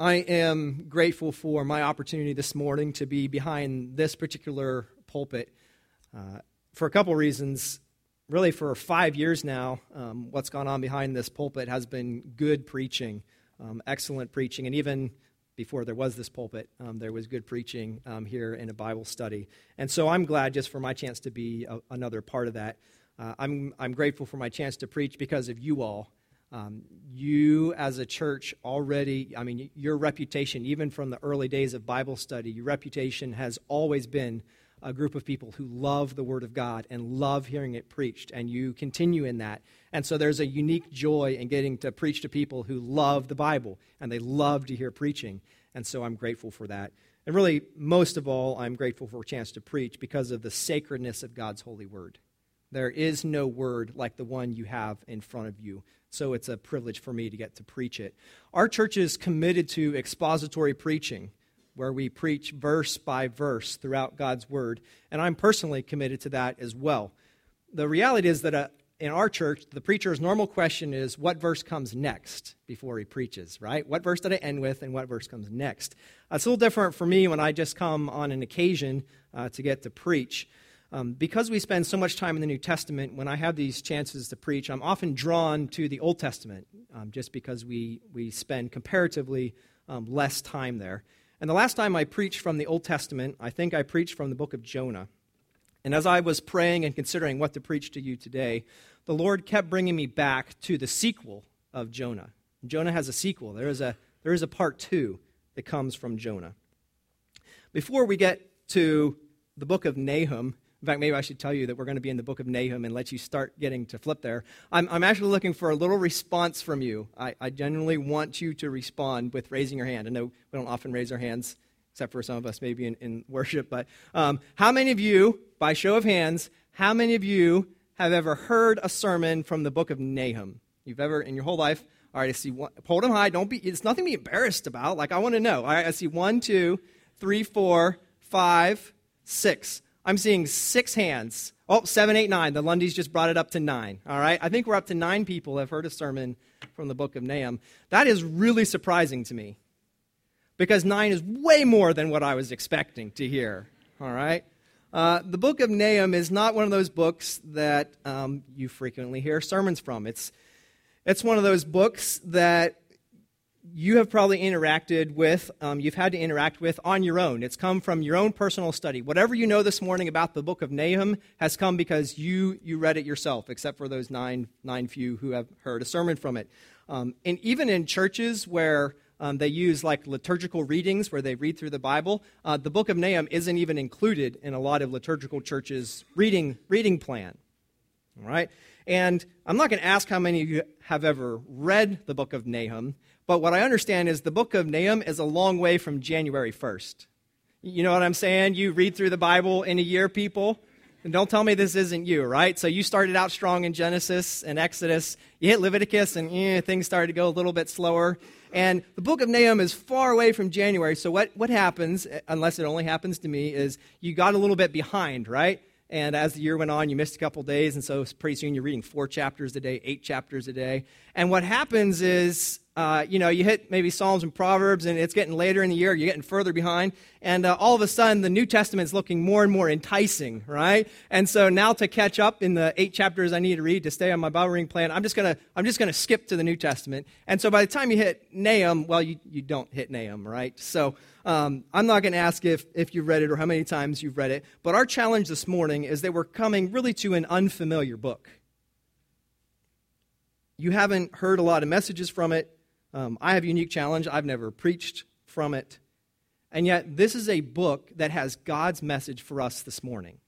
I am grateful for my opportunity this morning to be behind this particular pulpit uh, for a couple reasons. Really, for five years now, um, what's gone on behind this pulpit has been good preaching, um, excellent preaching, and even before there was this pulpit, um, there was good preaching um, here in a Bible study. And so I'm glad just for my chance to be a, another part of that. Uh, I'm, I'm grateful for my chance to preach because of you all. Um, you, as a church, already, I mean, your reputation, even from the early days of Bible study, your reputation has always been a group of people who love the Word of God and love hearing it preached, and you continue in that. And so there's a unique joy in getting to preach to people who love the Bible and they love to hear preaching. And so I'm grateful for that. And really, most of all, I'm grateful for a chance to preach because of the sacredness of God's holy Word. There is no word like the one you have in front of you. So it's a privilege for me to get to preach it. Our church is committed to expository preaching, where we preach verse by verse throughout God's word. And I'm personally committed to that as well. The reality is that uh, in our church, the preacher's normal question is what verse comes next before he preaches, right? What verse did I end with and what verse comes next? It's a little different for me when I just come on an occasion uh, to get to preach. Um, because we spend so much time in the New Testament, when I have these chances to preach, I'm often drawn to the Old Testament um, just because we, we spend comparatively um, less time there. And the last time I preached from the Old Testament, I think I preached from the book of Jonah. And as I was praying and considering what to preach to you today, the Lord kept bringing me back to the sequel of Jonah. Jonah has a sequel, there is a, there is a part two that comes from Jonah. Before we get to the book of Nahum, in fact, maybe I should tell you that we're going to be in the book of Nahum and let you start getting to flip there. I'm, I'm actually looking for a little response from you. I, I genuinely want you to respond with raising your hand. I know we don't often raise our hands, except for some of us maybe in, in worship, but um, how many of you, by show of hands, how many of you have ever heard a sermon from the book of Nahum? You've ever, in your whole life, all right, I see one, hold them high. Don't be, it's nothing to be embarrassed about. Like, I want to know. All right, I see one, two, three, four, five, six. I'm seeing six hands. Oh, seven, eight, nine. The Lundys just brought it up to nine. All right. I think we're up to nine people have heard a sermon from the book of Nahum. That is really surprising to me because nine is way more than what I was expecting to hear. All right. Uh, the book of Nahum is not one of those books that um, you frequently hear sermons from. It's, it's one of those books that you have probably interacted with, um, you've had to interact with on your own. It's come from your own personal study. Whatever you know this morning about the book of Nahum has come because you, you read it yourself, except for those nine, nine few who have heard a sermon from it. Um, and even in churches where um, they use like liturgical readings where they read through the Bible, uh, the book of Nahum isn't even included in a lot of liturgical churches' reading, reading plan. All right? And I'm not going to ask how many of you have ever read the book of Nahum, but what I understand is the book of Nahum is a long way from January 1st. You know what I'm saying? You read through the Bible in a year, people. And don't tell me this isn't you, right? So you started out strong in Genesis and Exodus. You hit Leviticus, and eh, things started to go a little bit slower. And the book of Nahum is far away from January. So what, what happens, unless it only happens to me, is you got a little bit behind, right? And as the year went on, you missed a couple days, and so pretty soon you're reading four chapters a day, eight chapters a day. And what happens is, uh, you know, you hit maybe Psalms and Proverbs, and it's getting later in the year, you're getting further behind, and uh, all of a sudden the New Testament is looking more and more enticing, right? And so now to catch up in the eight chapters I need to read to stay on my Bible reading plan, I'm just gonna I'm just gonna skip to the New Testament. And so by the time you hit Nahum, well, you you don't hit Nahum, right? So um, I'm not going to ask if, if you've read it or how many times you've read it, but our challenge this morning is that we're coming really to an unfamiliar book. You haven't heard a lot of messages from it. Um, I have a unique challenge. I've never preached from it. And yet, this is a book that has God's message for us this morning.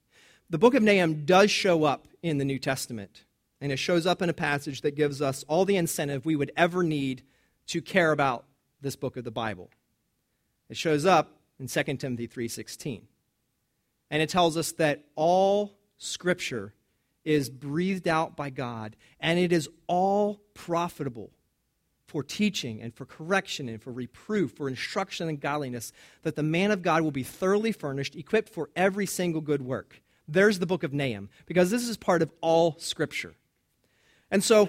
The book of Nahum does show up in the New Testament, and it shows up in a passage that gives us all the incentive we would ever need to care about this book of the Bible. It shows up in 2 Timothy 3:16. And it tells us that all scripture is breathed out by God and it is all profitable for teaching and for correction and for reproof, for instruction in godliness, that the man of God will be thoroughly furnished, equipped for every single good work. There's the book of Nahum, because this is part of all Scripture. And so,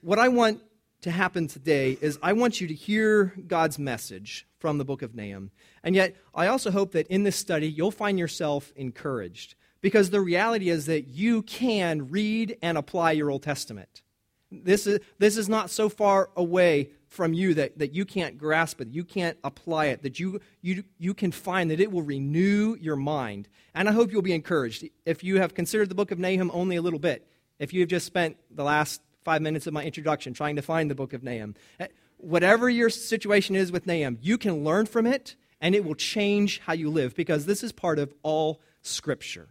what I want to happen today is I want you to hear God's message from the book of Nahum. And yet, I also hope that in this study, you'll find yourself encouraged because the reality is that you can read and apply your Old Testament. This is, this is not so far away from you that, that you can't grasp it, you can't apply it, that you, you, you can find that it will renew your mind. And I hope you'll be encouraged. If you have considered the book of Nahum only a little bit, if you have just spent the last five minutes of my introduction trying to find the book of Nahum, eh, whatever your situation is with Nahum, you can learn from it and it will change how you live because this is part of all Scripture.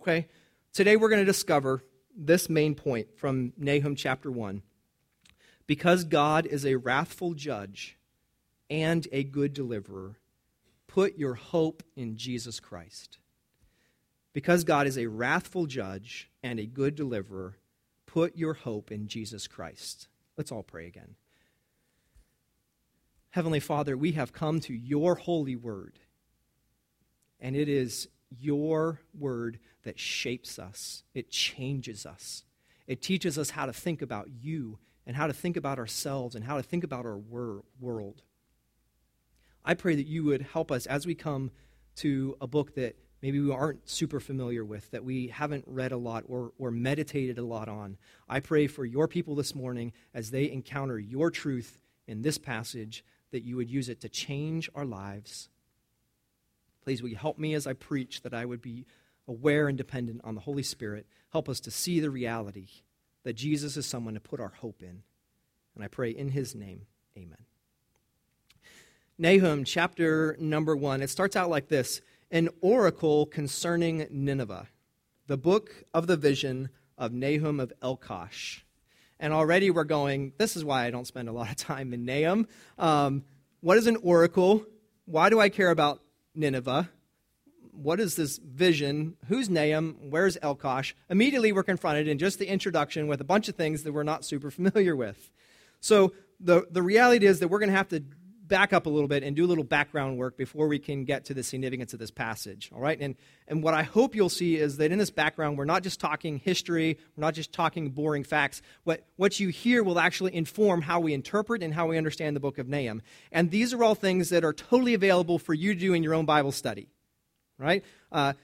Okay? Today we're going to discover this main point from Nahum chapter 1. Because God is a wrathful judge and a good deliverer, put your hope in Jesus Christ. Because God is a wrathful judge and a good deliverer, put your hope in Jesus Christ. Let's all pray again. Heavenly Father, we have come to your holy word, and it is your word that shapes us, it changes us. It teaches us how to think about you and how to think about ourselves and how to think about our wor- world. I pray that you would help us as we come to a book that maybe we aren't super familiar with, that we haven't read a lot or, or meditated a lot on. I pray for your people this morning as they encounter your truth in this passage, that you would use it to change our lives Please, will you help me as I preach that I would be aware and dependent on the Holy Spirit? Help us to see the reality that Jesus is someone to put our hope in. And I pray in his name, amen. Nahum, chapter number one, it starts out like this An oracle concerning Nineveh, the book of the vision of Nahum of Elkosh. And already we're going, this is why I don't spend a lot of time in Nahum. Um, what is an oracle? Why do I care about Nineveh. What is this vision? Who's Nahum? Where's Elkosh? Immediately, we're confronted in just the introduction with a bunch of things that we're not super familiar with. So, the, the reality is that we're going to have to back up a little bit and do a little background work before we can get to the significance of this passage. All right? And, and what I hope you'll see is that in this background, we're not just talking history, we're not just talking boring facts. What, what you hear will actually inform how we interpret and how we understand the book of Nahum. And these are all things that are totally available for you to do in your own Bible study. Right? Uh,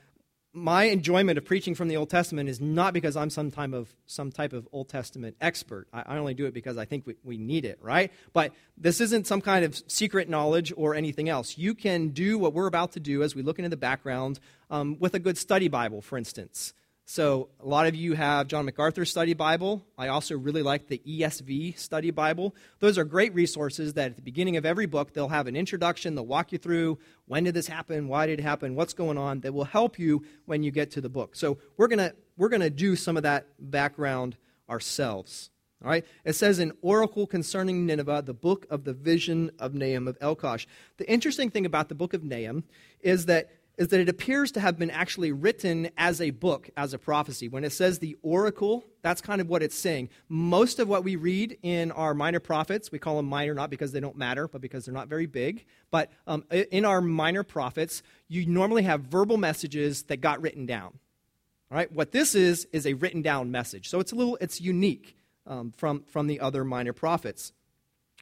my enjoyment of preaching from the Old Testament is not because I'm some type of some type of Old Testament expert. I, I only do it because I think we, we need it, right? But this isn't some kind of secret knowledge or anything else. You can do what we're about to do as we look into the background um, with a good study Bible, for instance. So, a lot of you have John MacArthur's study Bible. I also really like the ESV study Bible. Those are great resources that at the beginning of every book, they'll have an introduction. They'll walk you through when did this happen, why did it happen, what's going on, that will help you when you get to the book. So, we're going to we're going to do some of that background ourselves. All right? It says in Oracle Concerning Nineveh, the book of the vision of Nahum of Elkosh. The interesting thing about the book of Nahum is that is that it appears to have been actually written as a book, as a prophecy. When it says the oracle, that's kind of what it's saying. Most of what we read in our minor prophets, we call them minor not because they don't matter, but because they're not very big. But um, in our minor prophets, you normally have verbal messages that got written down. All right, what this is is a written down message. So it's a little, it's unique um, from from the other minor prophets.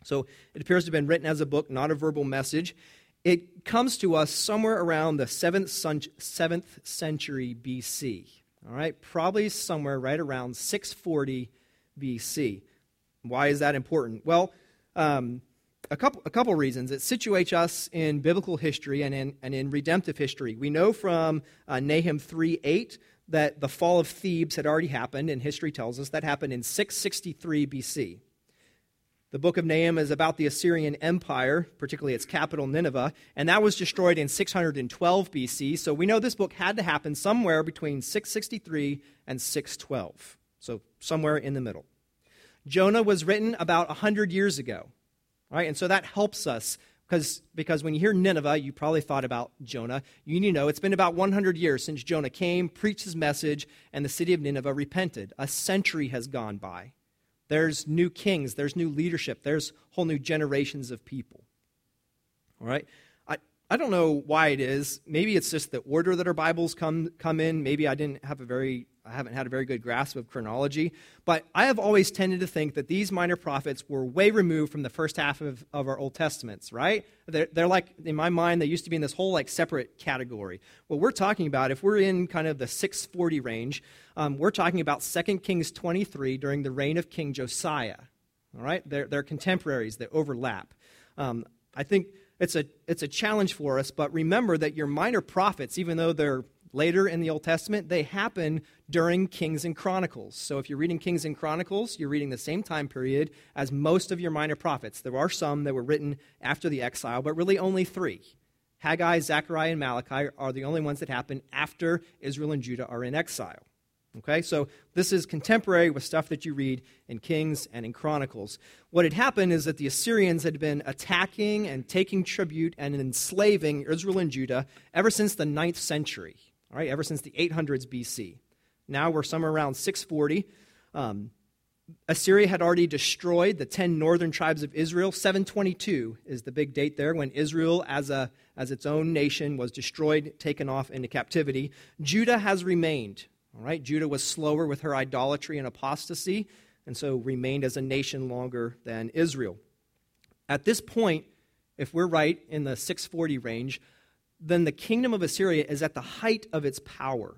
So it appears to have been written as a book, not a verbal message. It comes to us somewhere around the 7th, 7th century BC. All right, probably somewhere right around 640 BC. Why is that important? Well, um, a couple, a couple reasons. It situates us in biblical history and in, and in redemptive history. We know from uh, Nahum 3 8 that the fall of Thebes had already happened, and history tells us that happened in 663 BC. The book of Nahum is about the Assyrian Empire, particularly its capital, Nineveh, and that was destroyed in 612 BC. So we know this book had to happen somewhere between 663 and 612. So somewhere in the middle. Jonah was written about 100 years ago, right? And so that helps us because, because when you hear Nineveh, you probably thought about Jonah. You need to know it's been about 100 years since Jonah came, preached his message, and the city of Nineveh repented. A century has gone by. There's new kings, there's new leadership, there's whole new generations of people. All right? I, I don't know why it is. Maybe it's just the order that our Bibles come, come in. Maybe I didn't have a very I haven't had a very good grasp of chronology, but I have always tended to think that these minor prophets were way removed from the first half of, of our Old Testaments, right? They're, they're like, in my mind, they used to be in this whole like separate category. What we're talking about, if we're in kind of the 640 range, um, we're talking about 2 Kings 23 during the reign of King Josiah, all right? They're, they're contemporaries that overlap. Um, I think it's a, it's a challenge for us, but remember that your minor prophets, even though they're later in the Old Testament, they happen during Kings and Chronicles. So if you're reading Kings and Chronicles, you're reading the same time period as most of your minor prophets. There are some that were written after the exile, but really only three. Haggai, Zechariah, and Malachi are the only ones that happen after Israel and Judah are in exile. Okay, so this is contemporary with stuff that you read in Kings and in Chronicles. What had happened is that the Assyrians had been attacking and taking tribute and enslaving Israel and Judah ever since the ninth century all right, ever since the 800s BC. Now we're somewhere around 640. Um, Assyria had already destroyed the 10 northern tribes of Israel. 722 is the big date there when Israel, as, a, as its own nation, was destroyed, taken off into captivity. Judah has remained. All right, Judah was slower with her idolatry and apostasy, and so remained as a nation longer than Israel. At this point, if we're right in the 640 range, then the kingdom of Assyria is at the height of its power.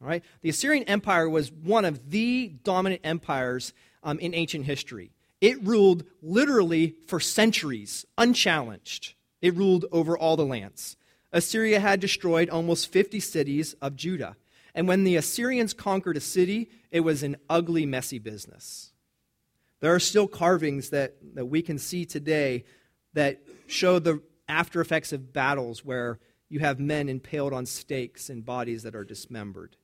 All right? The Assyrian Empire was one of the dominant empires um, in ancient history. It ruled literally for centuries, unchallenged. It ruled over all the lands. Assyria had destroyed almost 50 cities of Judah. And when the Assyrians conquered a city, it was an ugly, messy business. There are still carvings that, that we can see today that show the after effects of battles where you have men impaled on stakes and bodies that are dismembered.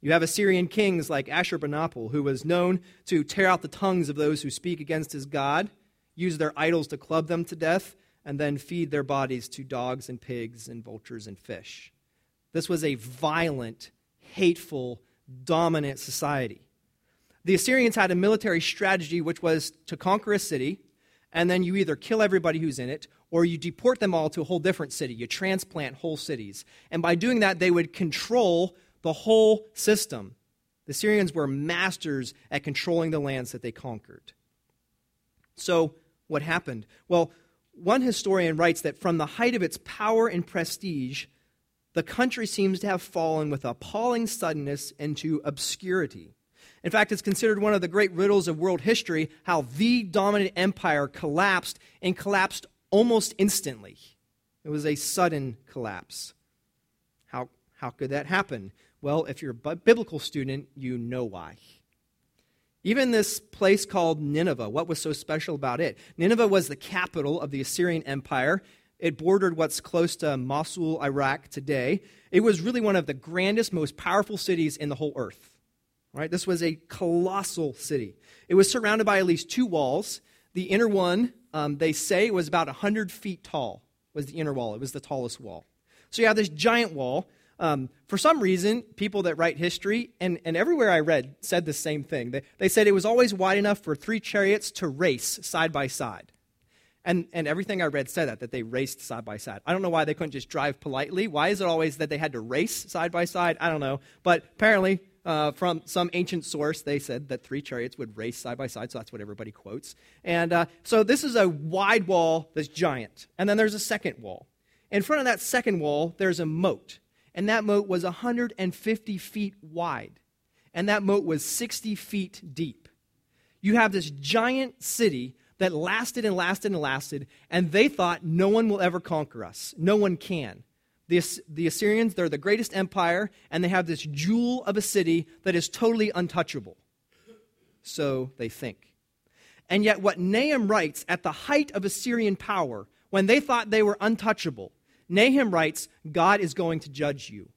You have Assyrian kings like Ashurbanipal, who was known to tear out the tongues of those who speak against his God, use their idols to club them to death, and then feed their bodies to dogs and pigs and vultures and fish. This was a violent, hateful, dominant society. The Assyrians had a military strategy which was to conquer a city, and then you either kill everybody who's in it or you deport them all to a whole different city. You transplant whole cities. And by doing that, they would control the whole system. The Assyrians were masters at controlling the lands that they conquered. So, what happened? Well, one historian writes that from the height of its power and prestige, the country seems to have fallen with appalling suddenness into obscurity. In fact, it's considered one of the great riddles of world history how the dominant empire collapsed and collapsed almost instantly. It was a sudden collapse. How, how could that happen? Well, if you're a biblical student, you know why. Even this place called Nineveh, what was so special about it? Nineveh was the capital of the Assyrian Empire. It bordered what's close to Mosul, Iraq today. It was really one of the grandest, most powerful cities in the whole earth. Right? This was a colossal city. It was surrounded by at least two walls. The inner one um, they say it was about 100 feet tall, was the inner wall. It was the tallest wall. So you have this giant wall. Um, for some reason, people that write history, and, and everywhere I read, said the same thing. They, they said it was always wide enough for three chariots to race side by side. And, and everything I read said that, that they raced side by side. I don't know why they couldn't just drive politely. Why is it always that they had to race side by side? I don't know. But apparently, uh, from some ancient source, they said that three chariots would race side by side, so that's what everybody quotes. And uh, so this is a wide wall that's giant. And then there's a second wall. In front of that second wall, there's a moat. And that moat was 150 feet wide. And that moat was 60 feet deep. You have this giant city that lasted and lasted and lasted, and they thought no one will ever conquer us. No one can. The, the Assyrians, they're the greatest empire, and they have this jewel of a city that is totally untouchable. So they think. And yet, what Nahum writes at the height of Assyrian power, when they thought they were untouchable, Nahum writes, God is going to judge you,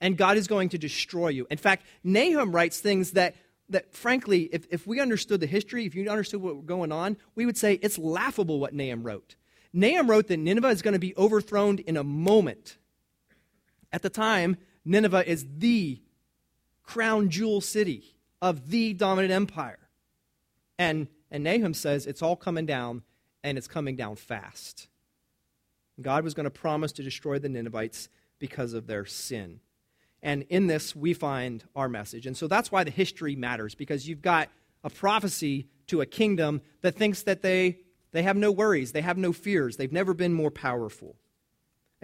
and God is going to destroy you. In fact, Nahum writes things that, that frankly, if, if we understood the history, if you understood what was going on, we would say it's laughable what Nahum wrote. Nahum wrote that Nineveh is going to be overthrown in a moment. At the time, Nineveh is the crown jewel city of the dominant empire. And, and Nahum says it's all coming down, and it's coming down fast. God was going to promise to destroy the Ninevites because of their sin. And in this, we find our message. And so that's why the history matters, because you've got a prophecy to a kingdom that thinks that they, they have no worries, they have no fears, they've never been more powerful.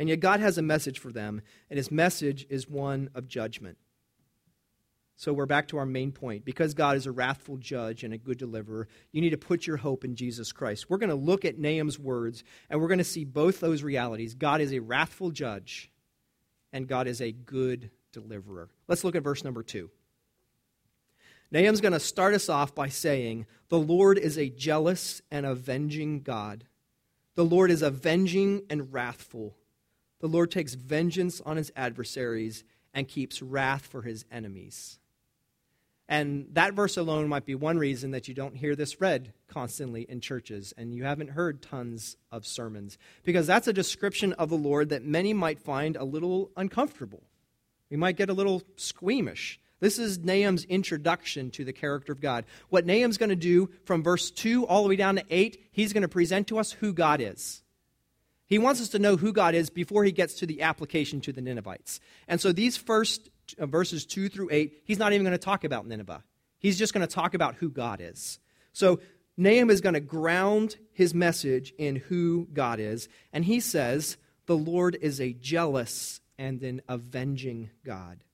And yet, God has a message for them, and his message is one of judgment. So we're back to our main point. Because God is a wrathful judge and a good deliverer, you need to put your hope in Jesus Christ. We're going to look at Nahum's words, and we're going to see both those realities. God is a wrathful judge, and God is a good deliverer. Let's look at verse number two. Nahum's going to start us off by saying, The Lord is a jealous and avenging God. The Lord is avenging and wrathful. The Lord takes vengeance on his adversaries and keeps wrath for his enemies. And that verse alone might be one reason that you don't hear this read constantly in churches and you haven't heard tons of sermons, because that's a description of the Lord that many might find a little uncomfortable. We might get a little squeamish. This is Nahum's introduction to the character of God. What Nahum's going to do from verse 2 all the way down to 8, he's going to present to us who God is. He wants us to know who God is before he gets to the application to the Ninevites. And so these first uh, verses 2 through 8, he's not even going to talk about Nineveh. He's just going to talk about who God is. So Nahum is going to ground his message in who God is. And he says, The Lord is a jealous and an avenging God.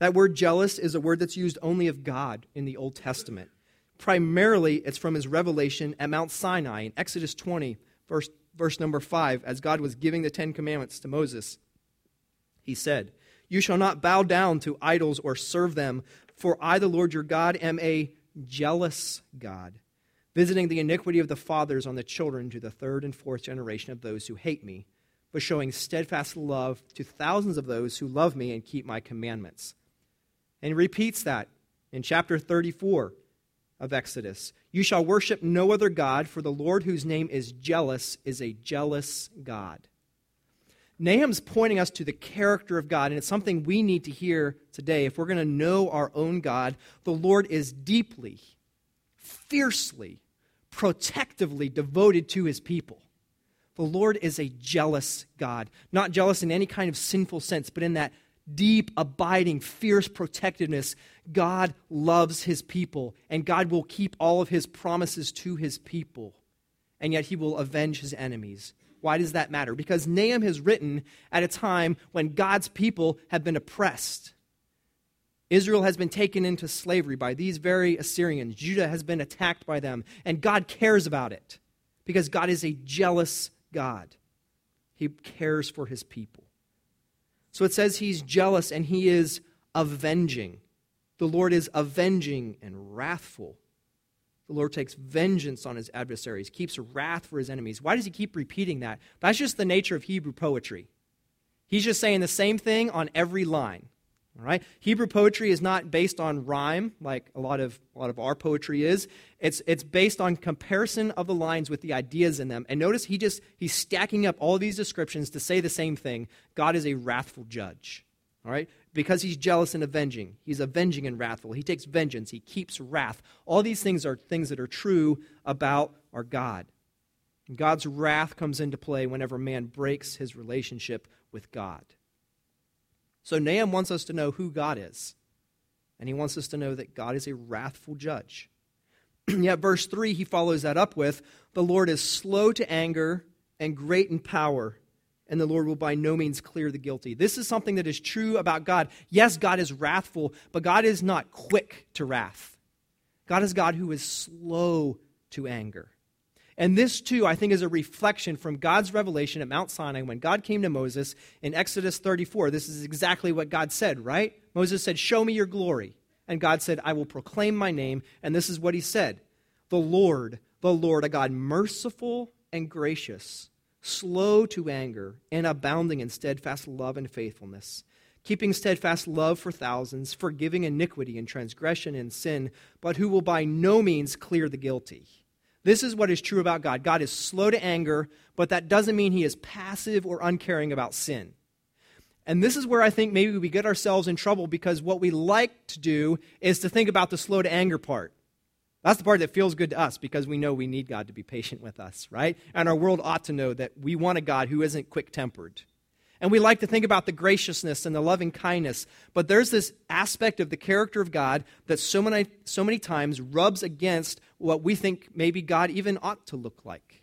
That word jealous is a word that's used only of God in the Old Testament. Primarily, it's from his revelation at Mount Sinai in Exodus 20, verse verse number 5, as God was giving the Ten Commandments to Moses, he said, You shall not bow down to idols or serve them, for I, the Lord your God, am a jealous God, visiting the iniquity of the fathers on the children to the third and fourth generation of those who hate me, but showing steadfast love to thousands of those who love me and keep my commandments. And he repeats that in chapter 34 of Exodus. You shall worship no other God, for the Lord whose name is jealous is a jealous God. Nahum's pointing us to the character of God, and it's something we need to hear today. If we're going to know our own God, the Lord is deeply, fiercely, protectively devoted to his people. The Lord is a jealous God, not jealous in any kind of sinful sense, but in that deep, abiding, fierce protectiveness, God loves his people, and God will keep all of his promises to his people, and yet he will avenge his enemies. Why does that matter? Because Nahum has written at a time when God's people have been oppressed. Israel has been taken into slavery by these very Assyrians. Judah has been attacked by them, and God cares about it because God is a jealous God. He cares for his people. So it says he's jealous and he is avenging. The Lord is avenging and wrathful. The Lord takes vengeance on his adversaries, keeps wrath for his enemies. Why does he keep repeating that? That's just the nature of Hebrew poetry. He's just saying the same thing on every line. All right? Hebrew poetry is not based on rhyme like a lot of a lot of our poetry is. It's it's based on comparison of the lines with the ideas in them. And notice he just he's stacking up all these descriptions to say the same thing. God is a wrathful judge. All right? Because he's jealous and avenging. He's avenging and wrathful. He takes vengeance. He keeps wrath. All these things are things that are true about our God. God's wrath comes into play whenever man breaks his relationship with God. So Nahum wants us to know who God is. And he wants us to know that God is a wrathful judge. Yet, verse 3, he follows that up with The Lord is slow to anger and great in power, and the Lord will by no means clear the guilty. This is something that is true about God. Yes, God is wrathful, but God is not quick to wrath. God is God who is slow to anger. And this, too, I think, is a reflection from God's revelation at Mount Sinai when God came to Moses in Exodus 34. This is exactly what God said, right? Moses said, Show me your glory. And God said, I will proclaim my name. And this is what he said The Lord, the Lord, a God merciful and gracious, slow to anger, and abounding in steadfast love and faithfulness, keeping steadfast love for thousands, forgiving iniquity and transgression and sin, but who will by no means clear the guilty this is what is true about God. God is slow to anger, but that doesn't mean he is passive or uncaring about sin. And this is where I think maybe we get ourselves in trouble because what we like to do is to think about the slow to anger part. That's the part that feels good to us because we know we need God to be patient with us, right? And our world ought to know that we want a God who isn't quick tempered. And we like to think about the graciousness and the loving kindness, but there's this aspect of the character of God that so many, so many times rubs against what we think maybe God even ought to look like.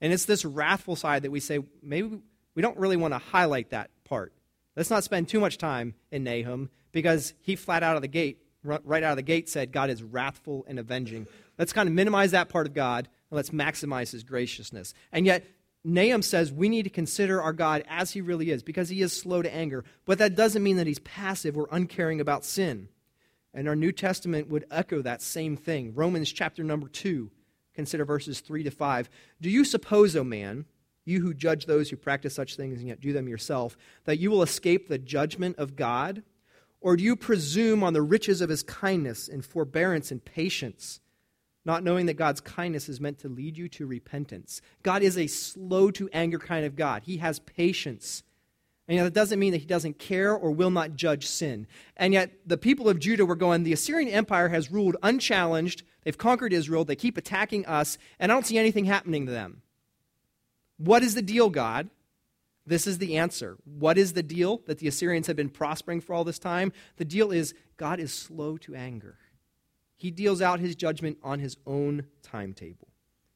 And it's this wrathful side that we say, maybe we don't really want to highlight that part. Let's not spend too much time in Nahum because he flat out of the gate right out of the gate said God is wrathful and avenging. Let's kind of minimize that part of God and let's maximize his graciousness. And yet, Nahum says we need to consider our God as he really is because he is slow to anger. But that doesn't mean that he's passive or uncaring about sin. And our New Testament would echo that same thing. Romans chapter number 2, consider verses 3 to 5. Do you suppose, O man, you who judge those who practice such things and yet do them yourself, that you will escape the judgment of God? Or do you presume on the riches of his kindness and forbearance and patience, not knowing that God's kindness is meant to lead you to repentance? God is a slow to anger kind of God. He has patience. And yet, that doesn't mean that he doesn't care or will not judge sin. And yet, the people of Judah were going, the Assyrian Empire has ruled unchallenged. They've conquered Israel. They keep attacking us, and I don't see anything happening to them. What is the deal, God? This is the answer. What is the deal that the Assyrians have been prospering for all this time? The deal is God is slow to anger. He deals out his judgment on his own timetable.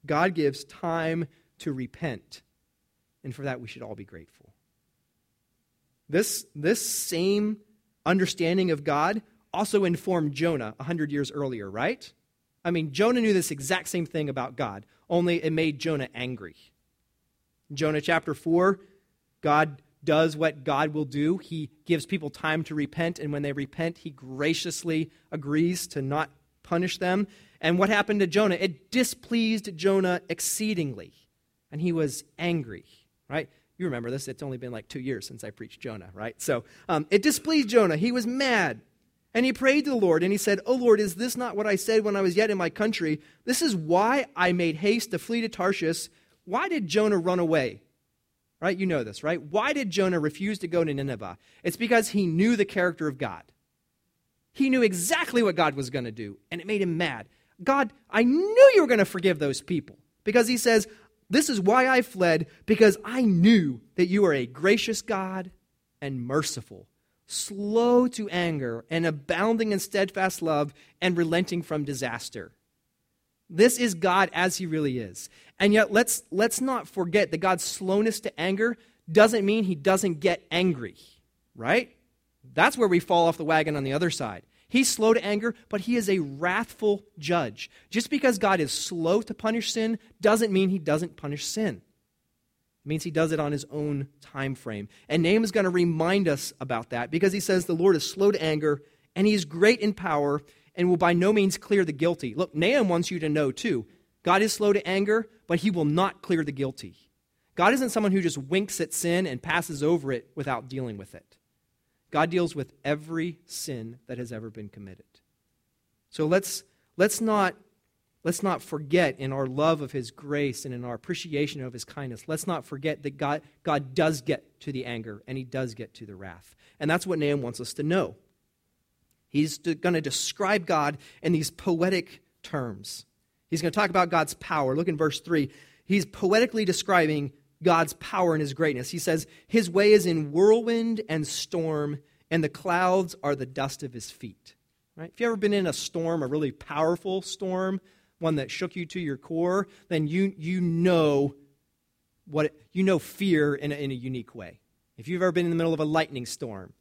God gives time to repent. And for that, we should all be grateful. This, this same understanding of God also informed Jonah 100 years earlier, right? I mean, Jonah knew this exact same thing about God, only it made Jonah angry. Jonah chapter 4, God does what God will do. He gives people time to repent, and when they repent, he graciously agrees to not punish them. And what happened to Jonah? It displeased Jonah exceedingly, and he was angry, right? You remember this. It's only been like two years since I preached Jonah, right? So um, it displeased Jonah. He was mad. And he prayed to the Lord, and he said, Oh Lord, is this not what I said when I was yet in my country? This is why I made haste to flee to Tarshish. Why did Jonah run away? Right? You know this, right? Why did Jonah refuse to go to Nineveh? It's because he knew the character of God. He knew exactly what God was going to do, and it made him mad. God, I knew you were going to forgive those people because he says, This is why I fled, because I knew that you are a gracious God and merciful, slow to anger, and abounding in steadfast love, and relenting from disaster. This is God as he really is. And yet, let's, let's not forget that God's slowness to anger doesn't mean he doesn't get angry, right? That's where we fall off the wagon on the other side. He's slow to anger, but he is a wrathful judge. Just because God is slow to punish sin doesn't mean he doesn't punish sin. It means he does it on his own time frame. And Nahum is going to remind us about that because he says the Lord is slow to anger and he is great in power and will by no means clear the guilty. Look, Nahum wants you to know too God is slow to anger, but he will not clear the guilty. God isn't someone who just winks at sin and passes over it without dealing with it. God deals with every sin that has ever been committed. So let's, let's, not, let's not forget in our love of his grace and in our appreciation of his kindness, let's not forget that God, God does get to the anger and he does get to the wrath. And that's what Nahum wants us to know. He's going to describe God in these poetic terms. He's going to talk about God's power. Look in verse 3. He's poetically describing God's power and his greatness. He says, His way is in whirlwind and storm, and the clouds are the dust of his feet. Right? If you've ever been in a storm, a really powerful storm, one that shook you to your core, then you, you know what you know fear in a, in a unique way. If you've ever been in the middle of a lightning storm,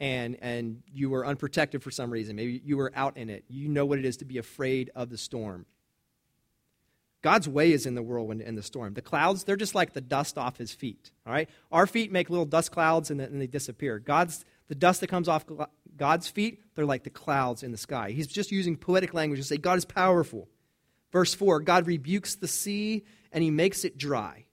and and you were unprotected for some reason maybe you were out in it you know what it is to be afraid of the storm god's way is in the whirlwind and the storm. The clouds they're just like the dust off his feet all right? Our feet make little dust clouds and then they disappear. God's the dust that comes off god's feet they're like the clouds in the sky. He's just using poetic language to say god is powerful. Verse 4 god rebukes the sea and he makes it dry.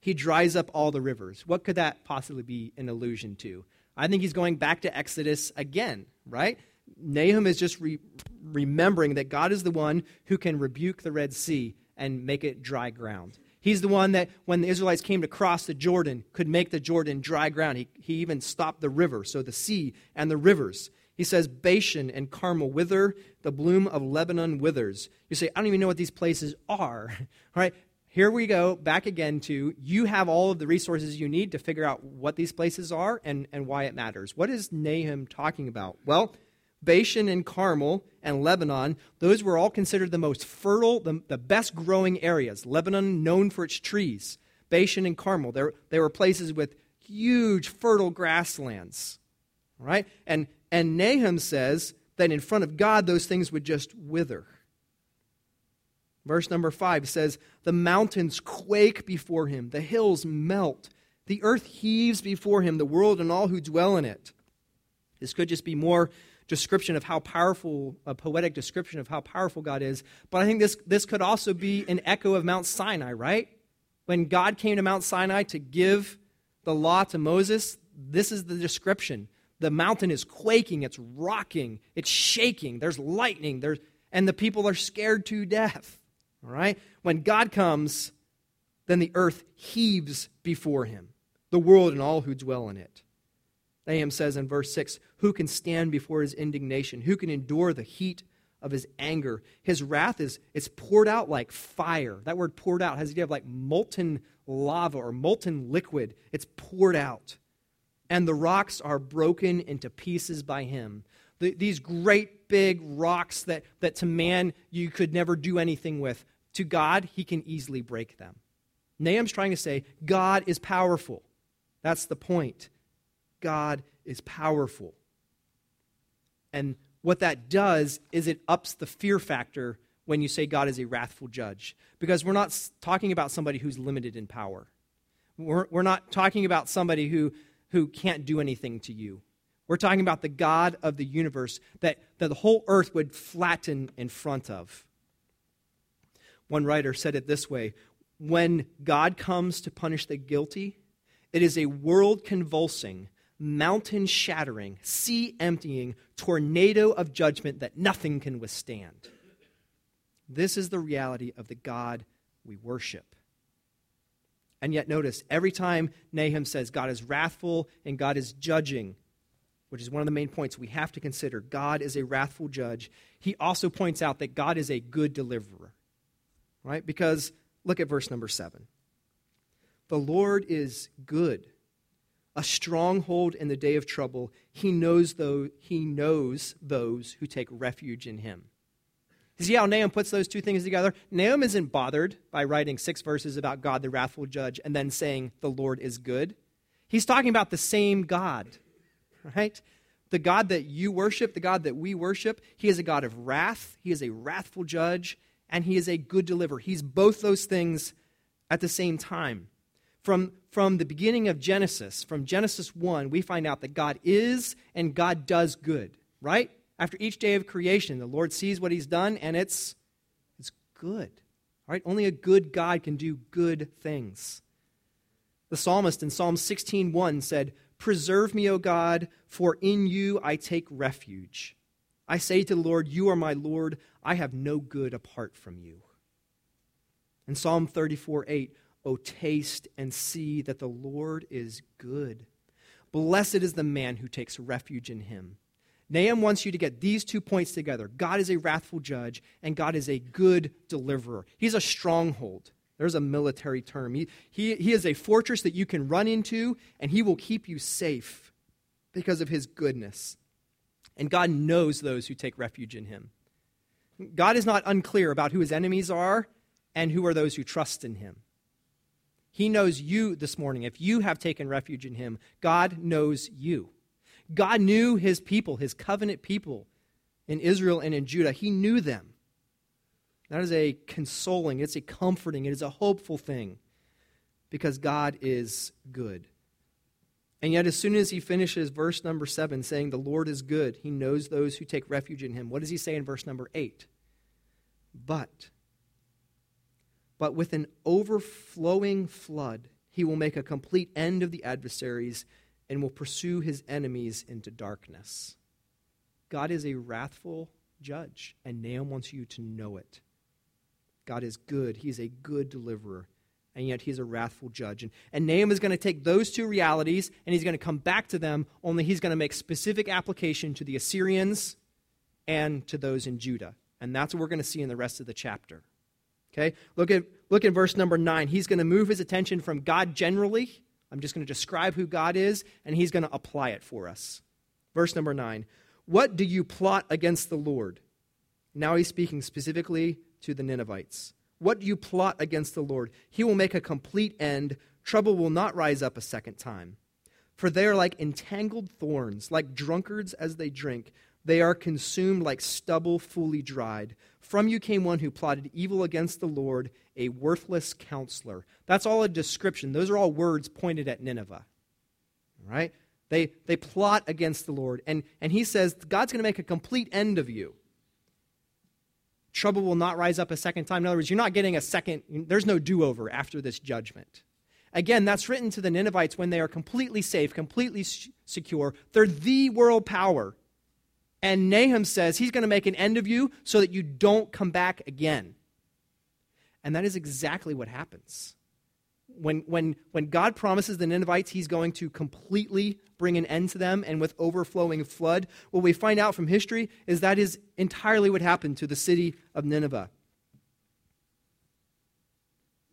He dries up all the rivers. What could that possibly be an allusion to? I think he's going back to Exodus again, right? Nahum is just re- remembering that God is the one who can rebuke the Red Sea and make it dry ground. He's the one that, when the Israelites came to cross the Jordan, could make the Jordan dry ground. He, he even stopped the river, so the sea and the rivers. He says, Bashan and Carmel wither, the bloom of Lebanon withers. You say, I don't even know what these places are. All right, here we go back again to you have all of the resources you need to figure out what these places are and, and why it matters. What is Nahum talking about? Well, Bashan and Carmel and Lebanon, those were all considered the most fertile, the, the best growing areas. Lebanon, known for its trees. Bashan and Carmel, they were places with huge fertile grasslands. Right? And, and Nahum says that in front of God, those things would just wither. Verse number five says, The mountains quake before him, the hills melt, the earth heaves before him, the world and all who dwell in it. This could just be more description of how powerful, a poetic description of how powerful God is. But I think this, this could also be an echo of Mount Sinai, right? When God came to Mount Sinai to give the law to Moses, this is the description. The mountain is quaking, it's rocking, it's shaking, there's lightning, there's, and the people are scared to death. All right? When God comes, then the earth heaves before him, the world and all who dwell in it. Nahum says in verse 6 Who can stand before his indignation? Who can endure the heat of his anger? His wrath is it's poured out like fire. That word poured out has the idea of like molten lava or molten liquid. It's poured out. And the rocks are broken into pieces by him. The, these great big rocks that, that to man you could never do anything with, to God, he can easily break them. Nahum's trying to say God is powerful. That's the point. God is powerful. And what that does is it ups the fear factor when you say God is a wrathful judge. Because we're not talking about somebody who's limited in power. We're, we're not talking about somebody who, who can't do anything to you. We're talking about the God of the universe that, that the whole earth would flatten in front of. One writer said it this way When God comes to punish the guilty, it is a world convulsing, mountain shattering, sea emptying tornado of judgment that nothing can withstand. This is the reality of the God we worship. And yet, notice, every time Nahum says God is wrathful and God is judging, which is one of the main points we have to consider, God is a wrathful judge, he also points out that God is a good deliverer right? Because look at verse number seven. The Lord is good, a stronghold in the day of trouble. He knows, though, he knows those who take refuge in him. See how Nahum puts those two things together? Nahum isn't bothered by writing six verses about God, the wrathful judge, and then saying the Lord is good. He's talking about the same God, right? The God that you worship, the God that we worship, he is a God of wrath. He is a wrathful judge and he is a good deliverer. He's both those things at the same time. From, from the beginning of Genesis, from Genesis 1, we find out that God is and God does good, right? After each day of creation, the Lord sees what he's done and it's, it's good. Right? Only a good God can do good things. The psalmist in Psalm 16:1 said, "Preserve me, O God, for in you I take refuge." I say to the Lord, You are my Lord. I have no good apart from you. In Psalm 34 8, O taste and see that the Lord is good. Blessed is the man who takes refuge in him. Nahum wants you to get these two points together God is a wrathful judge, and God is a good deliverer. He's a stronghold. There's a military term. He, he, he is a fortress that you can run into, and he will keep you safe because of his goodness. And God knows those who take refuge in him. God is not unclear about who his enemies are and who are those who trust in him. He knows you this morning. If you have taken refuge in him, God knows you. God knew his people, his covenant people in Israel and in Judah. He knew them. That is a consoling, it's a comforting, it is a hopeful thing because God is good. And yet, as soon as he finishes verse number seven, saying, The Lord is good, he knows those who take refuge in him. What does he say in verse number eight? But, but with an overflowing flood, he will make a complete end of the adversaries and will pursue his enemies into darkness. God is a wrathful judge, and Nahum wants you to know it. God is good, he is a good deliverer, and yet he's a wrathful judge. And, and Nahum is going to take those two realities and he's going to come back to them, only he's going to make specific application to the Assyrians and to those in Judah. And that's what we're going to see in the rest of the chapter. Okay? Look at, look at verse number 9. He's going to move his attention from God generally. I'm just going to describe who God is, and he's going to apply it for us. Verse number 9. What do you plot against the Lord? Now he's speaking specifically to the Ninevites. What do you plot against the Lord? He will make a complete end. Trouble will not rise up a second time. For they are like entangled thorns, like drunkards as they drink. They are consumed like stubble fully dried. From you came one who plotted evil against the Lord, a worthless counselor. That's all a description. Those are all words pointed at Nineveh. Right? They, they plot against the Lord. And, and he says, God's going to make a complete end of you trouble will not rise up a second time. In other words, you're not getting a second, there's no do over after this judgment. Again, that's written to the Ninevites when they are completely safe, completely secure. They're the world power. And Nahum says he's going to make an end of you so that you don't come back again. And that is exactly what happens. When, when, when God promises the Ninevites he's going to completely bring an end to them and with overflowing flood, what we find out from history is that is entirely what happened to the city of Nineveh.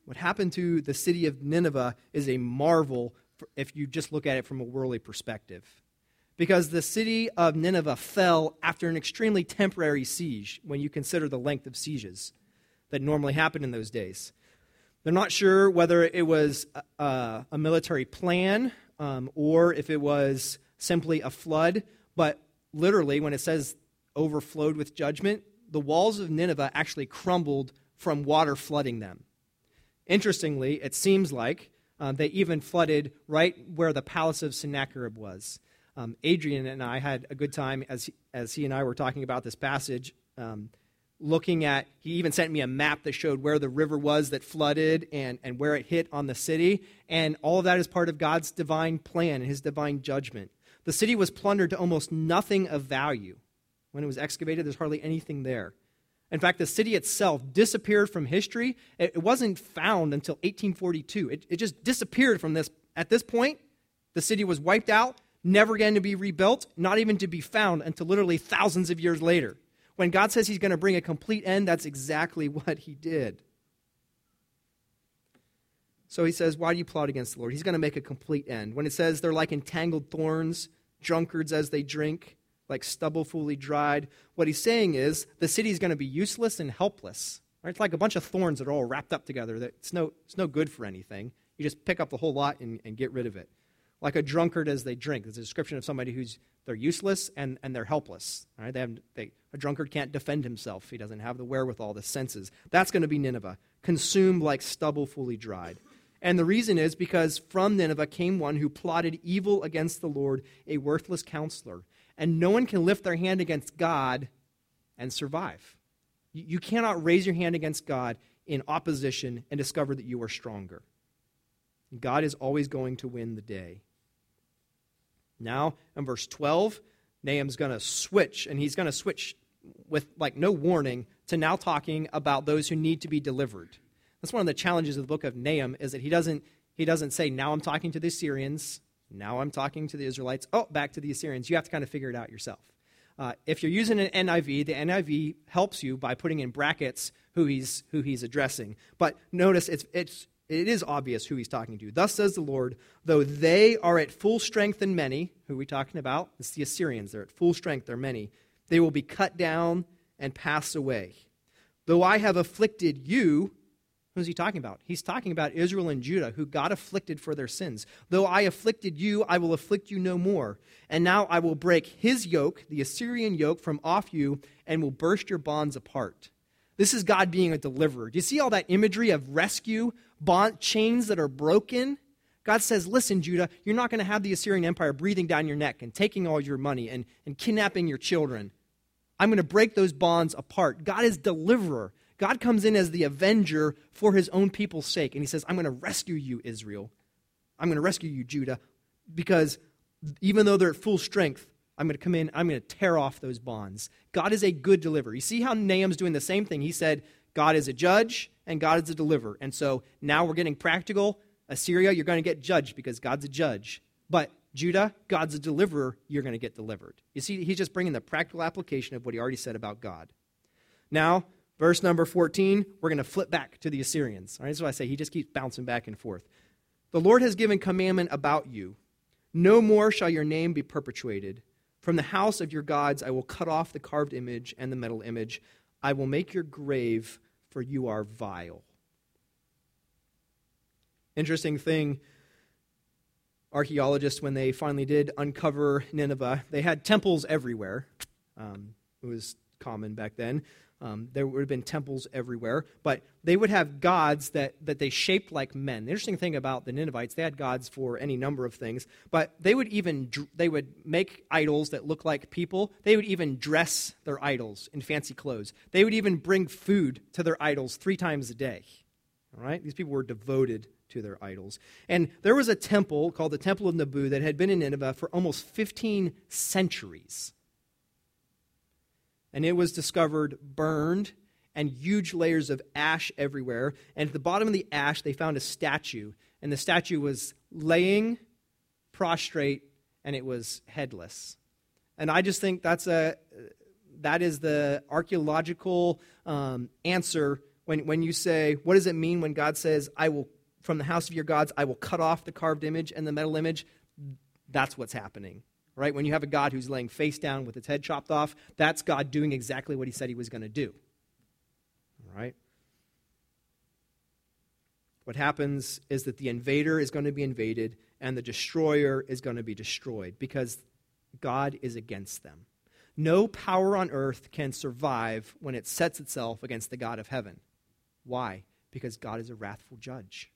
What happened to the city of Nineveh is a marvel if you just look at it from a worldly perspective. Because the city of Nineveh fell after an extremely temporary siege when you consider the length of sieges that normally happened in those days. They're not sure whether it was a, a military plan um, or if it was simply a flood. But literally, when it says overflowed with judgment, the walls of Nineveh actually crumbled from water flooding them. Interestingly, it seems like uh, they even flooded right where the palace of Sennacherib was. Um, Adrian and I had a good time as he, as he and I were talking about this passage. Um, looking at, he even sent me a map that showed where the river was that flooded and, and where it hit on the city. And all of that is part of God's divine plan and his divine judgment. The city was plundered to almost nothing of value. When it was excavated, there's hardly anything there. In fact, the city itself disappeared from history. It wasn't found until 1842. It, it just disappeared from this. At this point, the city was wiped out, never again to be rebuilt, not even to be found until literally thousands of years later. When God says he's going to bring a complete end, that's exactly what he did. So he says, Why do you plot against the Lord? He's going to make a complete end. When it says they're like entangled thorns, drunkards as they drink, like stubble fully dried, what he's saying is the city is going to be useless and helpless. Right? It's like a bunch of thorns that are all wrapped up together. That it's, no, it's no good for anything. You just pick up the whole lot and, and get rid of it. Like a drunkard as they drink. It's a description of somebody who's they're useless and, and they're helpless. Right? They have, they, a drunkard can't defend himself. He doesn't have the wherewithal, the senses. That's going to be Nineveh, consumed like stubble fully dried. And the reason is because from Nineveh came one who plotted evil against the Lord, a worthless counselor. And no one can lift their hand against God and survive. You cannot raise your hand against God in opposition and discover that you are stronger. God is always going to win the day. Now, in verse 12, Nahum's going to switch, and he's going to switch with like no warning to now talking about those who need to be delivered. That's one of the challenges of the book of Nahum is that he doesn't he doesn't say now I'm talking to the Assyrians, now I'm talking to the Israelites. Oh, back to the Assyrians. You have to kind of figure it out yourself. Uh, if you're using an NIV, the NIV helps you by putting in brackets who he's who he's addressing. But notice it's it's it is obvious who he's talking to. Thus says the Lord, though they are at full strength and many, who are we talking about? It's the Assyrians. They're at full strength, they're many. They will be cut down and pass away. Though I have afflicted you, who's he talking about? He's talking about Israel and Judah, who got afflicted for their sins. Though I afflicted you, I will afflict you no more. And now I will break his yoke, the Assyrian yoke, from off you, and will burst your bonds apart. This is God being a deliverer. Do you see all that imagery of rescue, bond, chains that are broken? God says, Listen, Judah, you're not going to have the Assyrian Empire breathing down your neck and taking all your money and, and kidnapping your children. I'm going to break those bonds apart. God is deliverer. God comes in as the avenger for his own people's sake. And he says, I'm going to rescue you, Israel. I'm going to rescue you, Judah, because even though they're at full strength, I'm going to come in, I'm going to tear off those bonds. God is a good deliverer. You see how Nahum's doing the same thing. He said, God is a judge and God is a deliverer. And so now we're getting practical. Assyria, you're going to get judged because God's a judge. But Judah, God's a deliverer, you're going to get delivered. You see, he's just bringing the practical application of what he already said about God. Now, verse number 14, we're going to flip back to the Assyrians. All right, that's why I say he just keeps bouncing back and forth. The Lord has given commandment about you. No more shall your name be perpetuated. From the house of your gods I will cut off the carved image and the metal image. I will make your grave, for you are vile. Interesting thing archaeologists, when they finally did uncover Nineveh, they had temples everywhere. Um, it was common back then. Um, there would have been temples everywhere, but they would have gods that, that they shaped like men. The interesting thing about the Ninevites, they had gods for any number of things, but they would even they would make idols that look like people. They would even dress their idols in fancy clothes. They would even bring food to their idols three times a day. All right, these people were devoted to their idols. And there was a temple called the Temple of Nabu that had been in Nineveh for almost 15 centuries. And it was discovered burned and huge layers of ash everywhere. And at the bottom of the ash, they found a statue. And the statue was laying prostrate and it was headless. And I just think that's a, that is the archaeological um, answer when, when you say, what does it mean when God says, I will from the house of your gods, I will cut off the carved image and the metal image. That's what's happening, right? When you have a God who's laying face down with its head chopped off, that's God doing exactly what he said he was going to do. Right? What happens is that the invader is going to be invaded and the destroyer is going to be destroyed because God is against them. No power on earth can survive when it sets itself against the God of heaven. Why? Because God is a wrathful judge.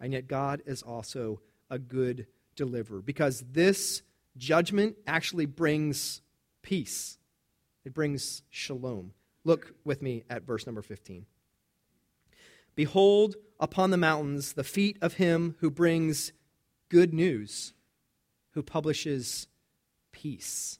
And yet, God is also a good deliverer because this judgment actually brings peace, it brings shalom. Look with me at verse number 15. Behold upon the mountains the feet of him who brings good news, who publishes peace.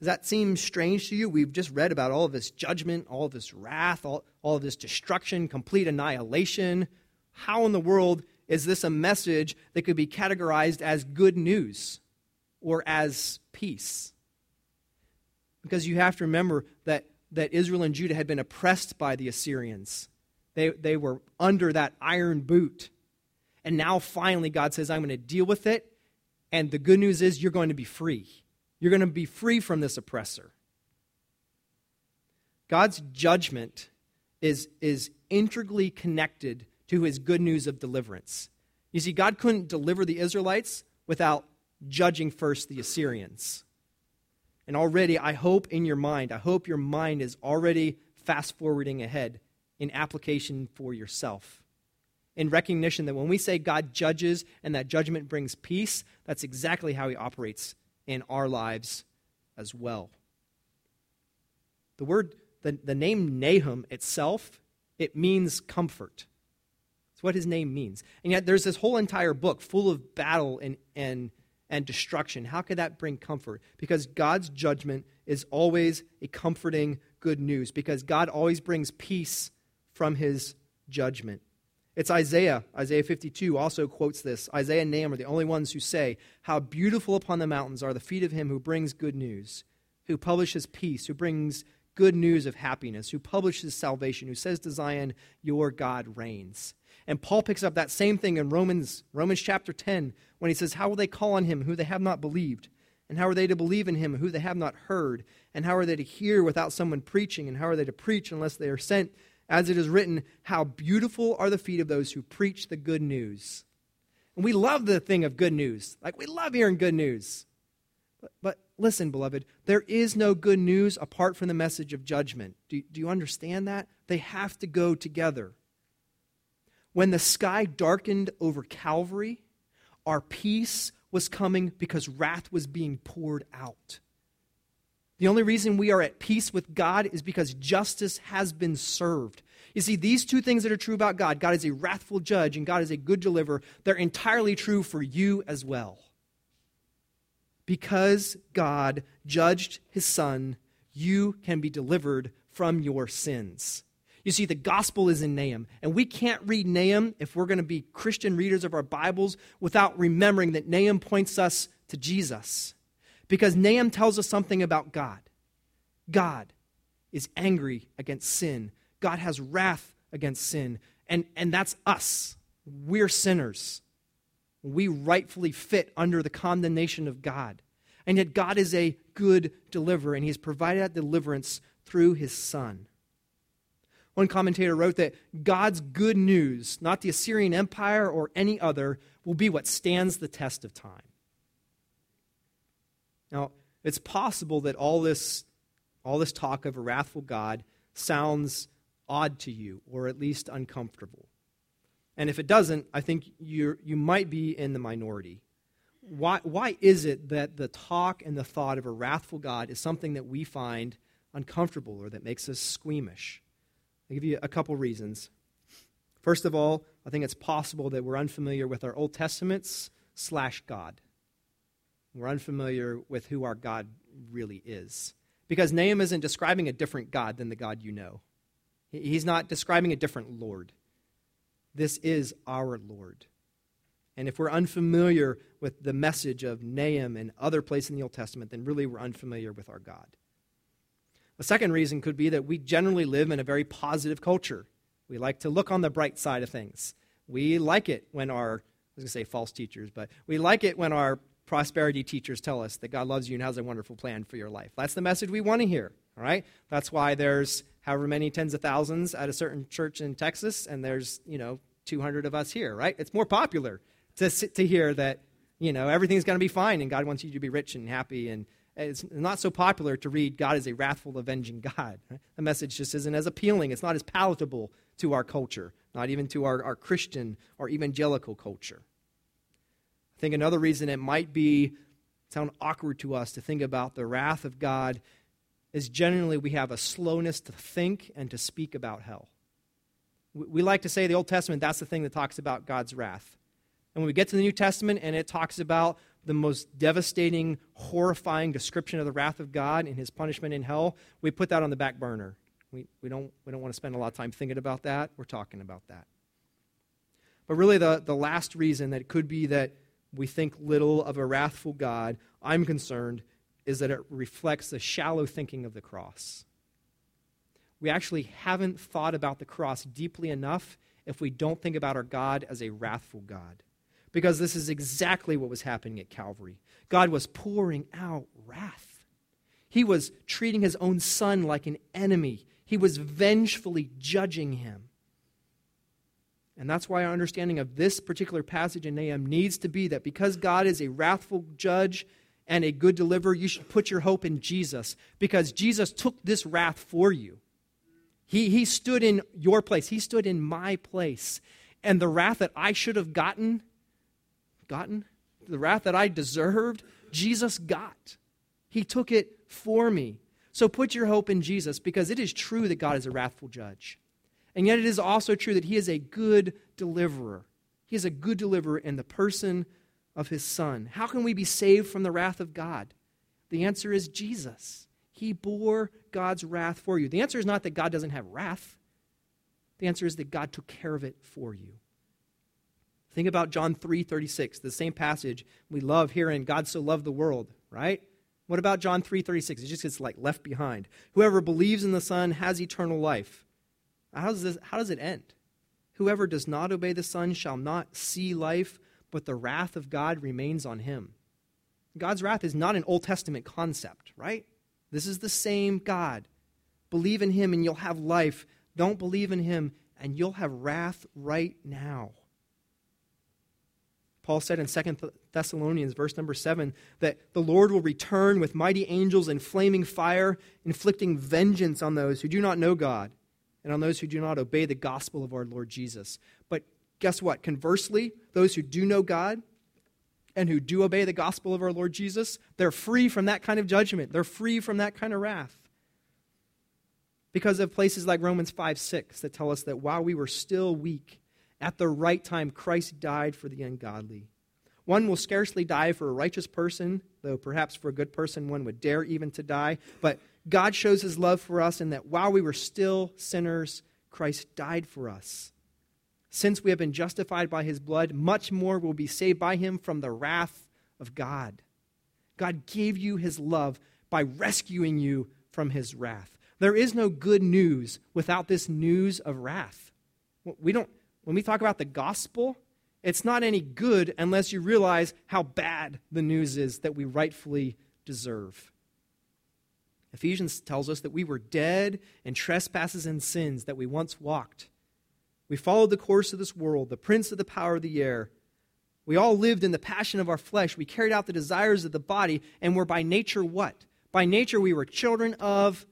Does that seem strange to you? We've just read about all of this judgment, all of this wrath, all, all of this destruction, complete annihilation. How in the world is this a message that could be categorized as good news or as peace? Because you have to remember that, that Israel and Judah had been oppressed by the Assyrians. They, they were under that iron boot. And now finally, God says, I'm going to deal with it. And the good news is, you're going to be free. You're going to be free from this oppressor. God's judgment is, is integrally connected to his good news of deliverance. You see, God couldn't deliver the Israelites without judging first the Assyrians. And already, I hope in your mind, I hope your mind is already fast forwarding ahead in application for yourself. In recognition that when we say God judges and that judgment brings peace, that's exactly how he operates in our lives as well. The word, the, the name Nahum itself, it means comfort. It's what his name means. And yet there's this whole entire book full of battle and, and, and destruction. How could that bring comfort? Because God's judgment is always a comforting good news, because God always brings peace from his judgment. It's Isaiah. Isaiah 52 also quotes this. Isaiah and Nahum are the only ones who say, How beautiful upon the mountains are the feet of him who brings good news, who publishes peace, who brings good news of happiness, who publishes salvation, who says to Zion, Your God reigns. And Paul picks up that same thing in Romans, Romans chapter 10, when he says, How will they call on him who they have not believed? And how are they to believe in him who they have not heard? And how are they to hear without someone preaching? And how are they to preach unless they are sent? as it is written, How beautiful are the feet of those who preach the good news. And we love the thing of good news. Like, we love hearing good news. But, but listen, beloved, there is no good news apart from the message of judgment. Do, do you understand that? They have to go together. When the sky darkened over Calvary, our peace was coming because wrath was being poured out. The only reason we are at peace with God is because justice has been served. You see, these two things that are true about God God is a wrathful judge and God is a good deliverer they're entirely true for you as well. Because God judged his son, you can be delivered from your sins. You see, the gospel is in Nahum, and we can't read Nahum if we're going to be Christian readers of our Bibles without remembering that Nahum points us to Jesus. Because Nahum tells us something about God. God is angry against sin, God has wrath against sin, and, and that's us. We're sinners. We rightfully fit under the condemnation of God. And yet, God is a good deliverer, and He has provided that deliverance through His Son. One commentator wrote that God's good news, not the Assyrian Empire or any other, will be what stands the test of time. Now, it's possible that all this, all this talk of a wrathful God sounds odd to you, or at least uncomfortable. And if it doesn't, I think you you might be in the minority. Why, why is it that the talk and the thought of a wrathful God is something that we find uncomfortable or that makes us squeamish? I'll give you a couple reasons. First of all, I think it's possible that we're unfamiliar with our Old Testaments slash God. We're unfamiliar with who our God really is. Because Nahum isn't describing a different God than the God you know. He's not describing a different Lord. This is our Lord. And if we're unfamiliar with the message of Nahum and other places in the Old Testament, then really we're unfamiliar with our God. A second reason could be that we generally live in a very positive culture. We like to look on the bright side of things. We like it when our, I was going to say false teachers, but we like it when our prosperity teachers tell us that God loves you and has a wonderful plan for your life. That's the message we want to hear, all right? That's why there's however many tens of thousands at a certain church in Texas, and there's, you know, 200 of us here, right? It's more popular to, to hear that, you know, everything's going to be fine and God wants you to be rich and happy and it's not so popular to read God is a wrathful, avenging God. The message just isn't as appealing. It's not as palatable to our culture, not even to our, our Christian or evangelical culture. I think another reason it might be sound awkward to us to think about the wrath of God is generally we have a slowness to think and to speak about hell. We like to say the Old Testament, that's the thing that talks about God's wrath. And when we get to the New Testament and it talks about the most devastating, horrifying description of the wrath of God and his punishment in hell, we put that on the back burner. We, we, don't, we don't want to spend a lot of time thinking about that. We're talking about that. But really, the, the last reason that it could be that we think little of a wrathful God, I'm concerned, is that it reflects the shallow thinking of the cross. We actually haven't thought about the cross deeply enough if we don't think about our God as a wrathful God because this is exactly what was happening at Calvary. God was pouring out wrath. He was treating his own son like an enemy, he was vengefully judging him. And that's why our understanding of this particular passage in Nahum needs to be that because God is a wrathful judge and a good deliverer, you should put your hope in Jesus because Jesus took this wrath for you. He, he stood in your place, He stood in my place. And the wrath that I should have gotten, gotten, the wrath that I deserved, Jesus got. He took it for me. So put your hope in Jesus because it is true that God is a wrathful judge. And yet it is also true that He is a good deliverer. He is a good deliverer in the person of His Son. How can we be saved from the wrath of God? The answer is Jesus. He bore God's wrath for you. The answer is not that God doesn't have wrath. The answer is that God took care of it for you. Think about John 3:36, the same passage we love hearing God so loved the world, right? What about John 3:36? It just gets like left behind. Whoever believes in the Son has eternal life. How does this how does it end? Whoever does not obey the Son shall not see life, but the wrath of God remains on him. God's wrath is not an Old Testament concept, right? This is the same God. Believe in him and you'll have life. Don't believe in him and you'll have wrath right now. Paul said in 2 Thessalonians, verse number 7, that the Lord will return with mighty angels in flaming fire, inflicting vengeance on those who do not know God and on those who do not obey the gospel of our Lord Jesus. But guess what? Conversely, those who do know God and who do obey the gospel of our Lord Jesus, they're free from that kind of judgment. They're free from that kind of wrath. Because of places like Romans 5 6 that tell us that while we were still weak, at the right time, Christ died for the ungodly. One will scarcely die for a righteous person, though perhaps for a good person one would dare even to die. But God shows his love for us in that while we were still sinners, Christ died for us. Since we have been justified by his blood, much more will be saved by him from the wrath of God. God gave you his love by rescuing you from his wrath. There is no good news without this news of wrath. We don't, when we talk about the gospel, it's not any good unless you realize how bad the news is that we rightfully deserve. Ephesians tells us that we were dead in trespasses and sins that we once walked. We followed the course of this world, the prince of the power of the air. We all lived in the passion of our flesh. We carried out the desires of the body, and were by nature what? By nature, we were children of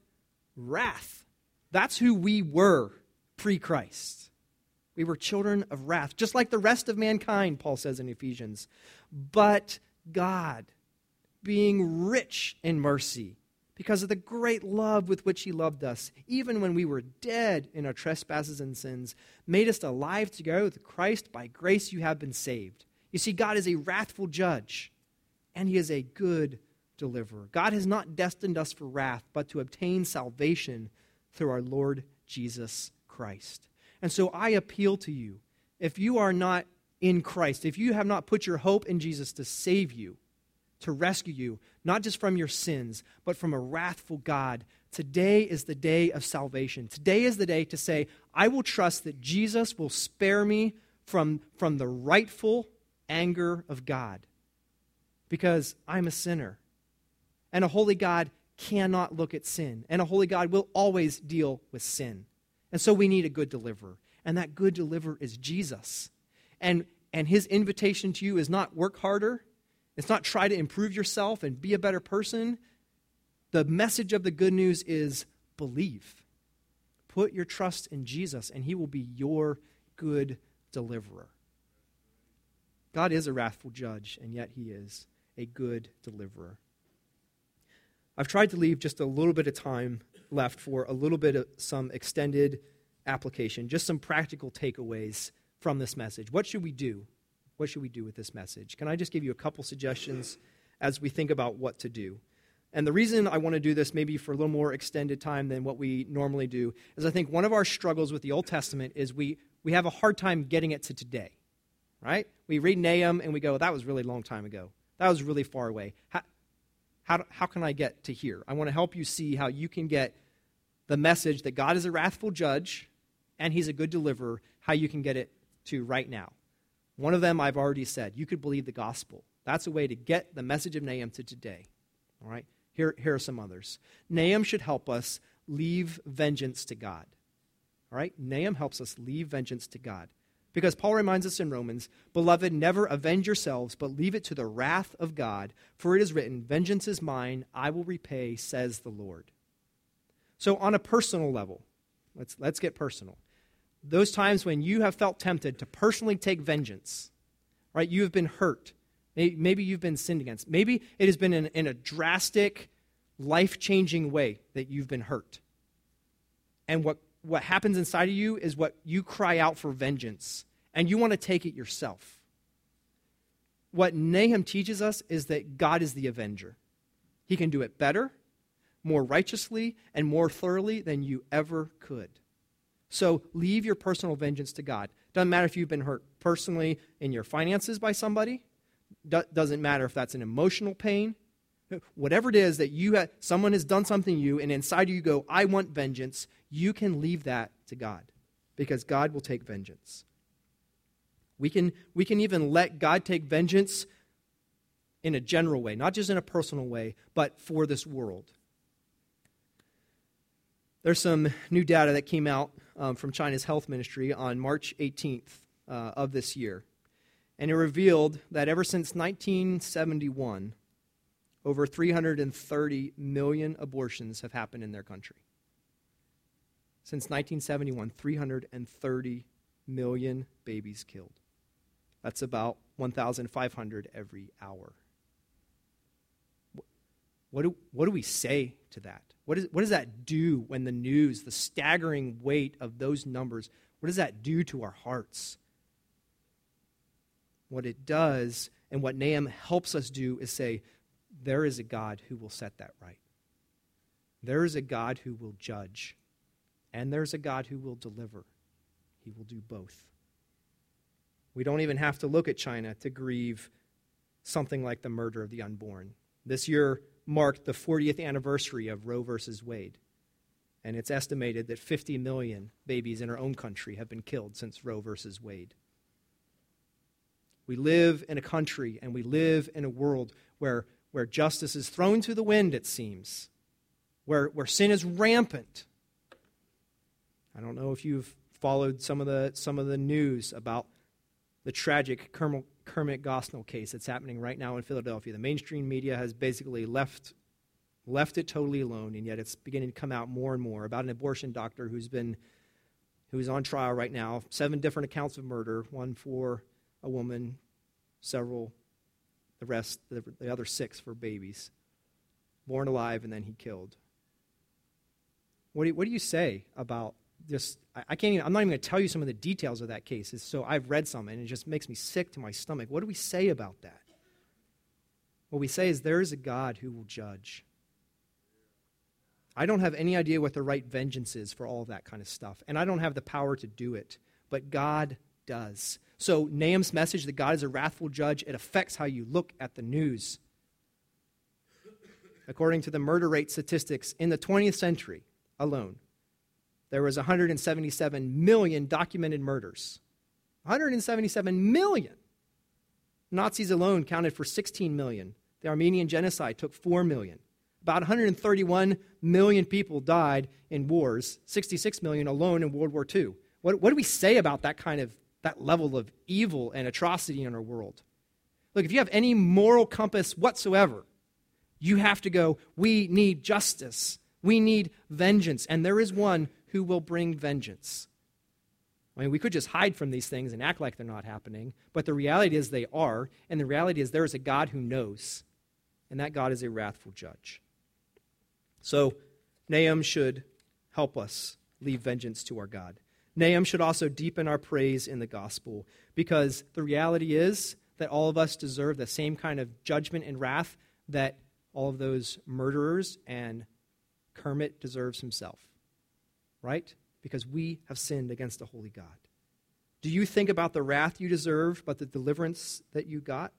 wrath. That's who we were pre Christ. We were children of wrath, just like the rest of mankind, Paul says in Ephesians. But God, being rich in mercy, because of the great love with which he loved us, even when we were dead in our trespasses and sins, made us alive together with Christ. By grace you have been saved. You see, God is a wrathful judge, and he is a good deliverer. God has not destined us for wrath, but to obtain salvation through our Lord Jesus Christ. And so I appeal to you if you are not in Christ, if you have not put your hope in Jesus to save you, to rescue you, not just from your sins, but from a wrathful God, today is the day of salvation. Today is the day to say, I will trust that Jesus will spare me from, from the rightful anger of God because I'm a sinner and a holy God cannot look at sin. And a holy God will always deal with sin. And so we need a good deliverer. And that good deliverer is Jesus. And, and his invitation to you is not work harder, it's not try to improve yourself and be a better person. The message of the good news is believe. Put your trust in Jesus, and he will be your good deliverer. God is a wrathful judge, and yet he is a good deliverer. I've tried to leave just a little bit of time left for a little bit of some extended application, just some practical takeaways from this message. What should we do? What should we do with this message? Can I just give you a couple suggestions as we think about what to do? And the reason I want to do this, maybe for a little more extended time than what we normally do, is I think one of our struggles with the Old Testament is we, we have a hard time getting it to today, right? We read Nahum and we go, that was really long time ago. That was really far away. How, how, how can I get to here? I want to help you see how you can get the message that God is a wrathful judge and he's a good deliverer, how you can get it to right now. One of them I've already said. You could believe the gospel. That's a way to get the message of Nahum to today. All right? Here, here are some others. Nahum should help us leave vengeance to God. All right? Nahum helps us leave vengeance to God. Because Paul reminds us in Romans, Beloved, never avenge yourselves, but leave it to the wrath of God, for it is written, Vengeance is mine, I will repay, says the Lord. So, on a personal level, let's, let's get personal. Those times when you have felt tempted to personally take vengeance, right? You have been hurt. Maybe you've been sinned against. Maybe it has been in, in a drastic, life changing way that you've been hurt. And what what happens inside of you is what you cry out for vengeance, and you want to take it yourself. What Nahum teaches us is that God is the avenger. He can do it better, more righteously, and more thoroughly than you ever could. So leave your personal vengeance to God. Doesn't matter if you've been hurt personally in your finances by somebody. doesn't matter if that's an emotional pain. Whatever it is that you have, someone has done something to you, and inside you go, I want vengeance, you can leave that to God because God will take vengeance. We can, we can even let God take vengeance in a general way, not just in a personal way, but for this world. There's some new data that came out um, from China's health ministry on March 18th uh, of this year. And it revealed that ever since 1971, over 330 million abortions have happened in their country. Since 1971, 330 million babies killed. That's about 1,500 every hour. What do, what do we say to that? What, is, what does that do when the news, the staggering weight of those numbers, what does that do to our hearts? What it does, and what Nahum helps us do, is say, there is a God who will set that right. there is a God who will judge, and there's a God who will deliver. He will do both. We don't even have to look at China to grieve something like the murder of the unborn. This year marked the 40th anniversary of Roe versus Wade, and it's estimated that 50 million babies in our own country have been killed since Roe versus Wade. We live in a country and we live in a world where, where justice is thrown to the wind, it seems, where, where sin is rampant. I don't know if you've followed some of the, some of the news about the tragic Kermit, Kermit Gosnell case that's happening right now in Philadelphia. The mainstream media has basically left, left it totally alone, and yet it's beginning to come out more and more about an abortion doctor who's been who's on trial right now. Seven different accounts of murder, one for a woman, several, the rest, the, the other six for babies. Born alive, and then he killed. What do what do you say about just I can't even, I'm not even going to tell you some of the details of that case. So I've read some, and it just makes me sick to my stomach. What do we say about that? What we say is there is a God who will judge. I don't have any idea what the right vengeance is for all that kind of stuff, and I don't have the power to do it, but God does. So Nahum's message that God is a wrathful judge, it affects how you look at the news. According to the murder rate statistics in the 20th century alone, there was 177 million documented murders. 177 million. Nazis alone counted for 16 million. The Armenian genocide took 4 million. About 131 million people died in wars, 66 million alone in World War II. What, what do we say about that kind of that level of evil and atrocity in our world? Look, if you have any moral compass whatsoever, you have to go, we need justice. We need vengeance. And there is one who will bring vengeance. I mean, we could just hide from these things and act like they're not happening, but the reality is they are, and the reality is there is a God who knows, and that God is a wrathful judge. So, Nahum should help us leave vengeance to our God. Nahum should also deepen our praise in the gospel, because the reality is that all of us deserve the same kind of judgment and wrath that all of those murderers and Kermit deserves himself right? Because we have sinned against a holy God. Do you think about the wrath you deserve, but the deliverance that you got?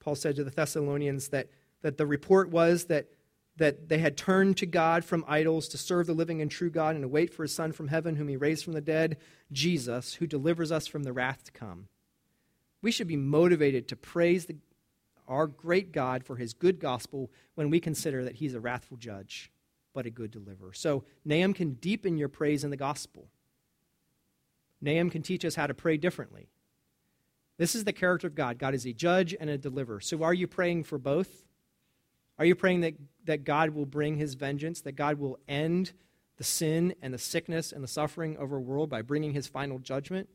Paul said to the Thessalonians that, that the report was that, that they had turned to God from idols to serve the living and true God and to wait for his Son from heaven, whom he raised from the dead, Jesus, who delivers us from the wrath to come. We should be motivated to praise the, our great God for his good gospel when we consider that he's a wrathful judge but a good deliverer. So Nahum can deepen your praise in the gospel. Nahum can teach us how to pray differently. This is the character of God. God is a judge and a deliverer. So are you praying for both? Are you praying that, that God will bring his vengeance, that God will end the sin and the sickness and the suffering of our world by bringing his final judgment?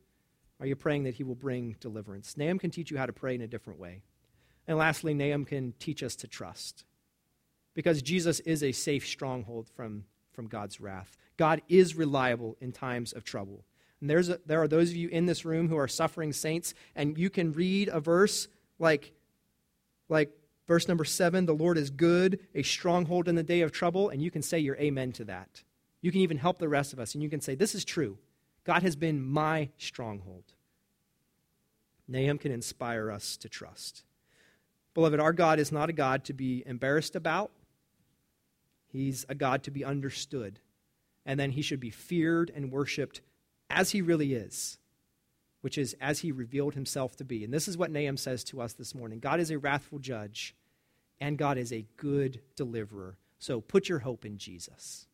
Are you praying that he will bring deliverance? Nahum can teach you how to pray in a different way. And lastly, Nahum can teach us to trust because Jesus is a safe stronghold from, from God's wrath. God is reliable in times of trouble. And there's a, there are those of you in this room who are suffering saints, and you can read a verse like, like verse number seven the Lord is good, a stronghold in the day of trouble, and you can say your amen to that. You can even help the rest of us, and you can say, This is true. God has been my stronghold. Nahum can inspire us to trust. Beloved, our God is not a God to be embarrassed about He's a God to be understood. And then he should be feared and worshiped as he really is, which is as he revealed himself to be. And this is what Nahum says to us this morning God is a wrathful judge, and God is a good deliverer. So put your hope in Jesus.